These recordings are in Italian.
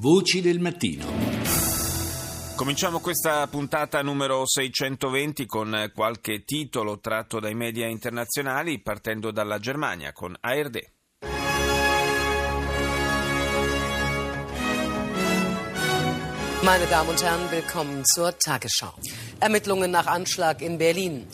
Voci del mattino. Cominciamo questa puntata numero 620 con qualche titolo tratto dai media internazionali, partendo dalla Germania con ARD. Meine Damen und Herren, willkommen zur Tagesschau. Ermittlungen nach Anschlag in Berlin.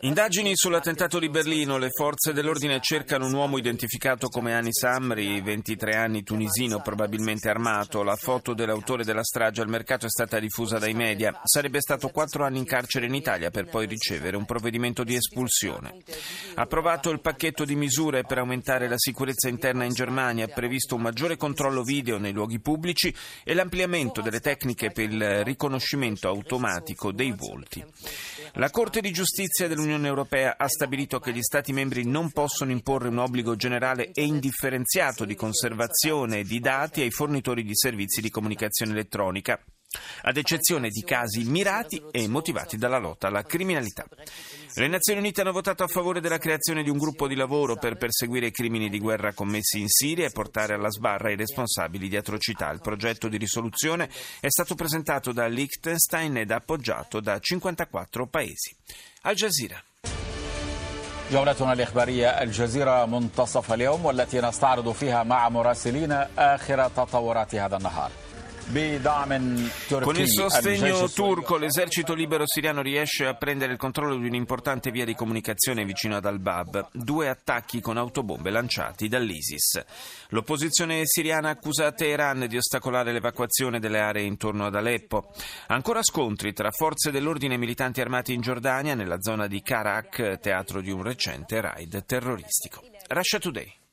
Indagini sull'attentato di Berlino. Le forze dell'ordine cercano un uomo identificato come Anis Amri, 23 anni, tunisino, probabilmente armato. La foto dell'autore della strage al mercato è stata diffusa dai media. Sarebbe stato quattro anni in carcere in Italia per poi ricevere un provvedimento di espulsione. Approvato il pacchetto di misure per aumentare la sicurezza interna in Germania, previsto un maggiore controllo video nei luoghi pubblici e l'ampliamento delle tecniche per il riconoscimento automatico dei volti. La Corte di giustizia dell'Unione Europea ha stabilito che gli Stati membri non possono imporre un obbligo generale e indifferenziato di conservazione di dati ai fornitori di servizi di comunicazione elettronica ad eccezione di casi mirati e motivati dalla lotta alla criminalità. Le Nazioni Unite hanno votato a favore della creazione di un gruppo di lavoro per perseguire i crimini di guerra commessi in Siria e portare alla sbarra i responsabili di atrocità. Il progetto di risoluzione è stato presentato da Liechtenstein ed appoggiato da 54 paesi. Al Jazeera. جولتنا الإخبارية الجزيرة منتصف اليوم والتي نستعرض فيها مع مراسلين آخر تطورات هذا النهار con il sostegno turco, l'esercito libero siriano riesce a prendere il controllo di un'importante via di comunicazione vicino ad Al-Bab. Due attacchi con autobombe lanciati dall'ISIS. L'opposizione siriana accusa Teheran di ostacolare l'evacuazione delle aree intorno ad Aleppo. Ancora scontri tra forze dell'ordine e militanti armati in Giordania, nella zona di Karak, teatro di un recente raid terroristico. Russia Today.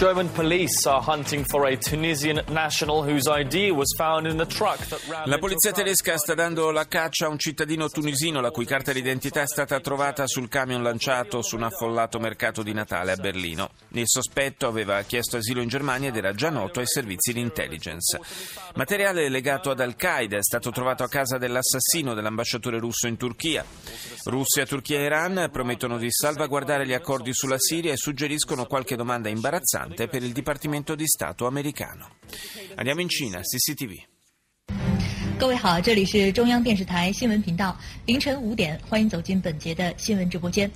German police are hunting for a Tunisian national whose ID was found in the truck that La polizia tedesca sta dando la caccia a un cittadino tunisino la cui carta d'identità è stata trovata sul camion lanciato su un affollato mercato di Natale a Berlino. Il sospetto aveva chiesto asilo in Germania ed era già noto ai servizi di intelligence. Materiale legato ad Al-Qaeda è stato trovato a casa dell'assassino dell'ambasciatore russo in Turchia. Russia, Turchia e Iran promettono di salvaguardare gli accordi sulla Siria e suggeriscono qualche domanda imbarazzante importante per il Dipartimento di Stato americano. Andiamo in Cina, CCTV. 各位好，这里是中央电视台新闻频道，凌晨五点，欢迎走进本节的新闻直播间。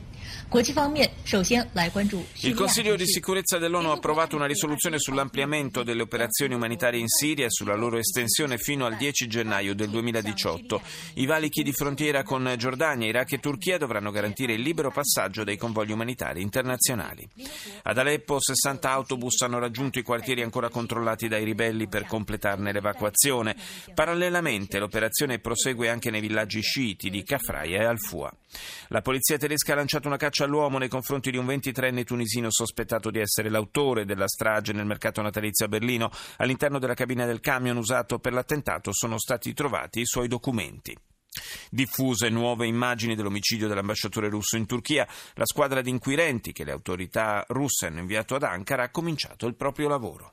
Il Consiglio di sicurezza dell'ONU ha approvato una risoluzione sull'ampliamento delle operazioni umanitarie in Siria e sulla loro estensione fino al 10 gennaio del 2018. I valichi di frontiera con Giordania, Iraq e Turchia dovranno garantire il libero passaggio dei convogli umanitari internazionali. Ad Aleppo 60 autobus hanno raggiunto i quartieri ancora controllati dai ribelli per completarne l'evacuazione. Parallelamente l'operazione prosegue anche nei villaggi sciiti di Kafraia e Al-Fua. La polizia tedesca ha lanciato una caccia all'uomo nei confronti di un 23enne tunisino sospettato di essere l'autore della strage nel mercato natalizio a Berlino. All'interno della cabina del camion usato per l'attentato sono stati trovati i suoi documenti. Diffuse nuove immagini dell'omicidio dell'ambasciatore russo in Turchia, la squadra di inquirenti che le autorità russe hanno inviato ad Ankara ha cominciato il proprio lavoro.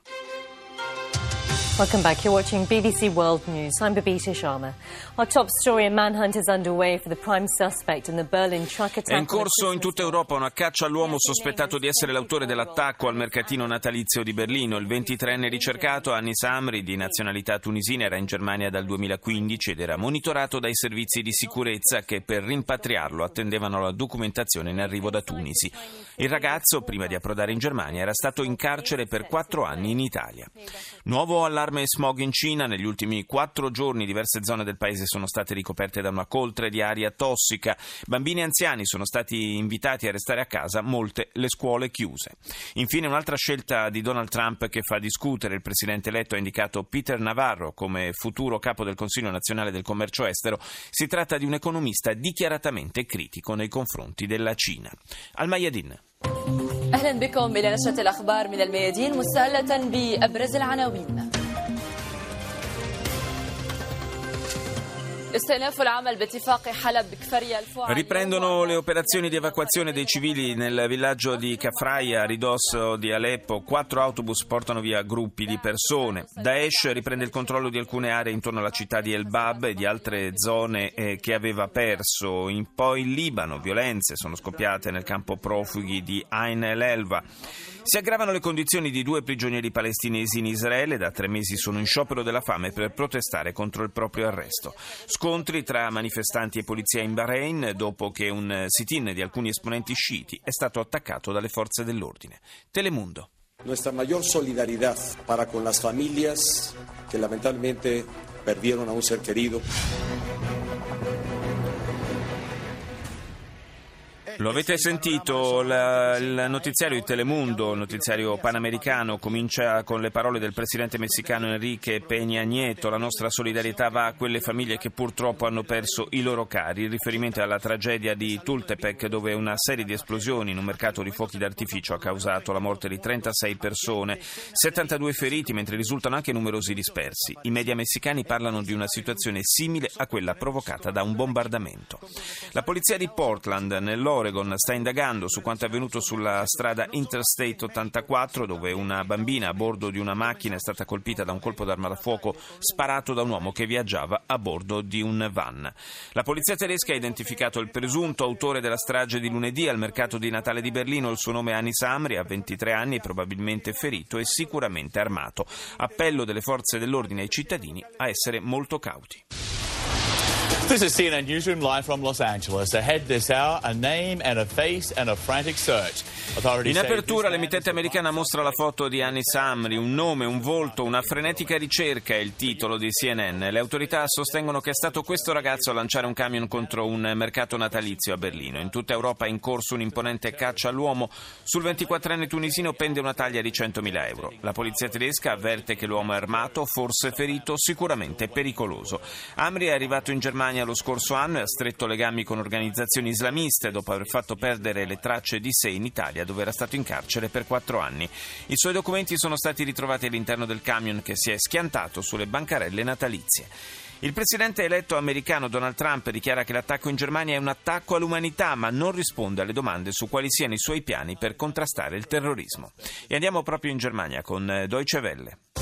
Welcome back. You're watching BBC World News. I'm Babita Sharma. Our top story: a manhunt is underway for the prime suspect in the Berlin truck attack. È in corso in tutta Europa una caccia all'uomo sospettato di essere l'autore dell'attacco al mercatino natalizio di Berlino. Il 23enne ricercato, Anis Amri, di nazionalità tunisina, era in Germania dal 2015 ed era monitorato dai servizi di sicurezza che per rimpatriarlo attendevano la documentazione in arrivo da Tunisi. Il ragazzo, prima di approdare in Germania, era stato in carcere per quattro anni in Italia. Nuovo allarme allarme smog in Cina. Negli ultimi quattro giorni diverse zone del paese sono state ricoperte da una coltre di aria tossica. Bambini e anziani sono stati invitati a restare a casa, molte le scuole chiuse. Infine un'altra scelta di Donald Trump che fa discutere. Il presidente eletto ha indicato Peter Navarro come futuro capo del Consiglio nazionale del commercio estero. Si tratta di un economista dichiaratamente critico nei confronti della Cina. Al Mayadin. اهلا بكم الى نشره الاخبار من الميادين مساله بابرز العناوين Riprendono le operazioni di evacuazione dei civili nel villaggio di Kafraya, a ridosso di Aleppo. Quattro autobus portano via gruppi di persone. Daesh riprende il controllo di alcune aree intorno alla città di El Bab e di altre zone eh, che aveva perso. In poi in Libano, violenze sono scoppiate nel campo profughi di Ain el Elva. Si aggravano le condizioni di due prigionieri palestinesi in Israele, da tre mesi sono in sciopero della fame per protestare contro il proprio arresto. Scontri tra manifestanti e polizia in Bahrain dopo che un sit-in di alcuni esponenti sciiti è stato attaccato dalle forze dell'ordine. Telemundo. Nuestra mayor solidaridad para con las familias que lamentablemente perdieron a un ser querido. Lo avete sentito, la- il notiziario di Telemundo, il notiziario panamericano, comincia con le parole del presidente messicano Enrique Peña Nieto. La nostra solidarietà va a quelle famiglie che purtroppo hanno perso i loro cari. Il riferimento alla tragedia di Tultepec, dove una serie di esplosioni in un mercato di fuochi d'artificio ha causato la morte di 36 persone, 72 feriti, mentre risultano anche numerosi dispersi. I media messicani parlano di una situazione simile a quella provocata da un bombardamento. La polizia di Portland, nell'Oregon, sta indagando su quanto è avvenuto sulla strada Interstate 84, dove una bambina a bordo di una macchina è stata colpita da un colpo d'arma da fuoco sparato da un uomo che viaggiava a bordo di un van. La polizia tedesca ha identificato il presunto autore della strage di lunedì al mercato di Natale di Berlino. Il suo nome è Anis Amri, ha 23 anni, è probabilmente ferito e sicuramente armato. Appello delle forze dell'ordine ai cittadini a essere molto cauti. This is CNN Newsroom live from Los Angeles. Ahead this hour, a name and a face and a frantic search. In apertura l'emittente americana mostra la foto di Anis Amri, un nome, un volto, una frenetica ricerca è il titolo di CNN. Le autorità sostengono che è stato questo ragazzo a lanciare un camion contro un mercato natalizio a Berlino. In tutta Europa è in corso un'imponente caccia all'uomo. Sul 24enne tunisino pende una taglia di 100.000 euro. La polizia tedesca avverte che l'uomo è armato, forse ferito, sicuramente pericoloso. Amri è arrivato in Germania lo scorso anno e ha stretto legami con organizzazioni islamiste dopo aver fatto perdere le tracce di sé in Italia dove era stato in carcere per quattro anni. I suoi documenti sono stati ritrovati all'interno del camion che si è schiantato sulle bancarelle natalizie. Il presidente eletto americano Donald Trump dichiara che l'attacco in Germania è un attacco all'umanità, ma non risponde alle domande su quali siano i suoi piani per contrastare il terrorismo. E andiamo proprio in Germania con eh, Deutsche Welle.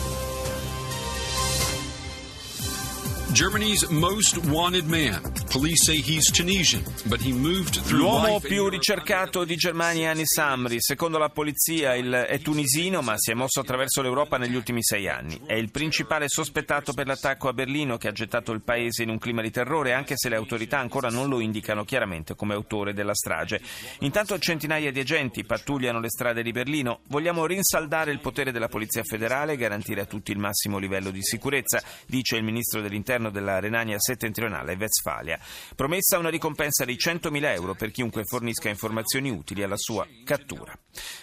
L'uomo più ricercato di Germania è Anis Amri. Secondo la polizia è tunisino, ma si è mosso attraverso l'Europa negli ultimi sei anni. È il principale sospettato per l'attacco a Berlino che ha gettato il paese in un clima di terrore, anche se le autorità ancora non lo indicano chiaramente come autore della strage. Intanto centinaia di agenti pattugliano le strade di Berlino. Vogliamo rinsaldare il potere della Polizia federale e garantire a tutti il massimo livello di sicurezza, dice il ministro dell'Interno della Renania settentrionale Westfalia. Promessa una ricompensa di 100.000 euro per chiunque fornisca informazioni utili alla sua cattura.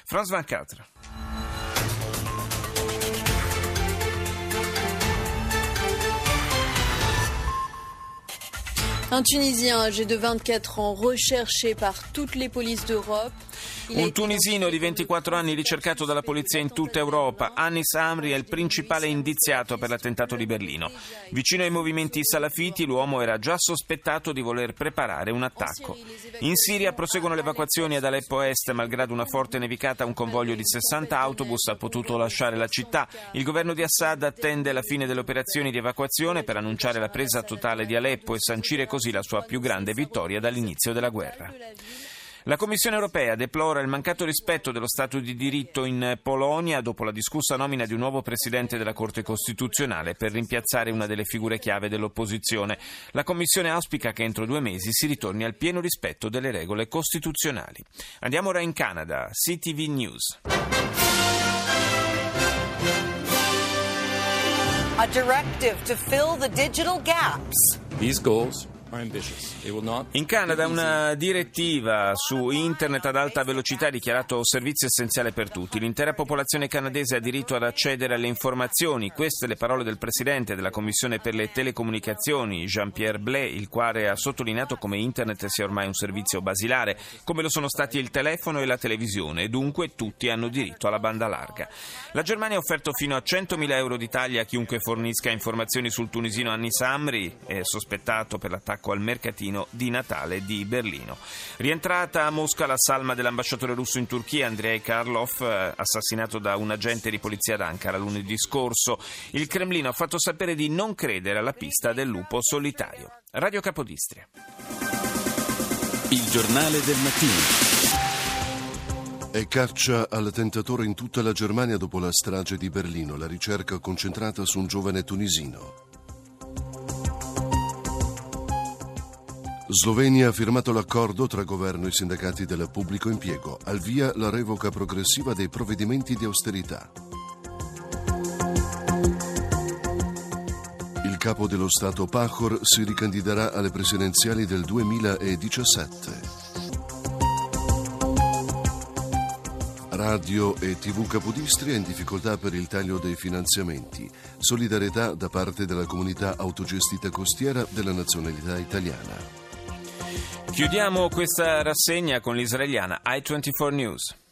Franz Van Catra. Un Tunisien âgé de 24 ans recherché par toutes les polices d'Europe. Un tunisino di 24 anni ricercato dalla polizia in tutta Europa, Anis Amri è il principale indiziato per l'attentato di Berlino. Vicino ai movimenti salafiti, l'uomo era già sospettato di voler preparare un attacco. In Siria proseguono le evacuazioni ad Aleppo Est, malgrado una forte nevicata, un convoglio di 60 autobus ha potuto lasciare la città. Il governo di Assad attende la fine delle operazioni di evacuazione per annunciare la presa totale di Aleppo e sancire così la sua più grande vittoria dall'inizio della guerra. La Commissione europea deplora il mancato rispetto dello Stato di diritto in Polonia dopo la discussa nomina di un nuovo presidente della Corte Costituzionale per rimpiazzare una delle figure chiave dell'opposizione. La Commissione auspica che entro due mesi si ritorni al pieno rispetto delle regole costituzionali. Andiamo ora in Canada, CTV News. A directive to fill the digital gaps. These goals In Canada una direttiva su internet ad alta velocità ha dichiarato servizio essenziale per tutti. L'intera popolazione canadese ha diritto ad accedere alle informazioni. Queste le parole del presidente della Commissione per le telecomunicazioni, Jean-Pierre Blais, il quale ha sottolineato come internet sia ormai un servizio basilare, come lo sono stati il telefono e la televisione, e dunque tutti hanno diritto alla banda larga. La Germania ha offerto fino a 100.000 euro di taglia a chiunque fornisca informazioni sul tunisino Anis Amri, è sospettato per l'attacco al mercatino di Natale di Berlino. Rientrata a Mosca la salma dell'ambasciatore russo in Turchia, Andrei Karlov, eh, assassinato da un agente di polizia d'Ankara lunedì scorso. Il Cremlino ha fatto sapere di non credere alla pista del lupo solitario. Radio Capodistria. Il giornale del mattino. È caccia al tentatore in tutta la Germania dopo la strage di Berlino, la ricerca concentrata su un giovane tunisino. Slovenia ha firmato l'accordo tra governo e sindacati del pubblico impiego, al via la revoca progressiva dei provvedimenti di austerità. Il capo dello Stato Pahor si ricandiderà alle presidenziali del 2017. Radio e TV Capodistria in difficoltà per il taglio dei finanziamenti. Solidarietà da parte della comunità autogestita costiera della nazionalità italiana. Chiudiamo questa rassegna con l'israeliana i24 News.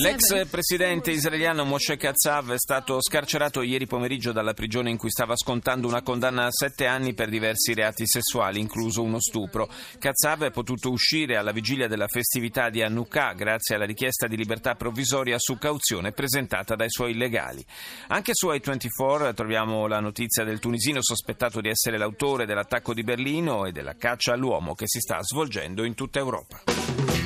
L'ex presidente israeliano Moshe Katsav è stato scarcerato ieri pomeriggio dalla prigione in cui stava scontando una condanna a sette anni per diversi reati sessuali, incluso uno stupro. Katsav è potuto uscire alla vigilia della festività di Hanukkah grazie alla richiesta di libertà provvisoria su cauzione presentata dai suoi legali. Anche su i24 troviamo la notizia del tunisino sospettato di essere l'autore dell'attacco di Berlino e della caccia all'uomo che si sta svolgendo in tutta Europa.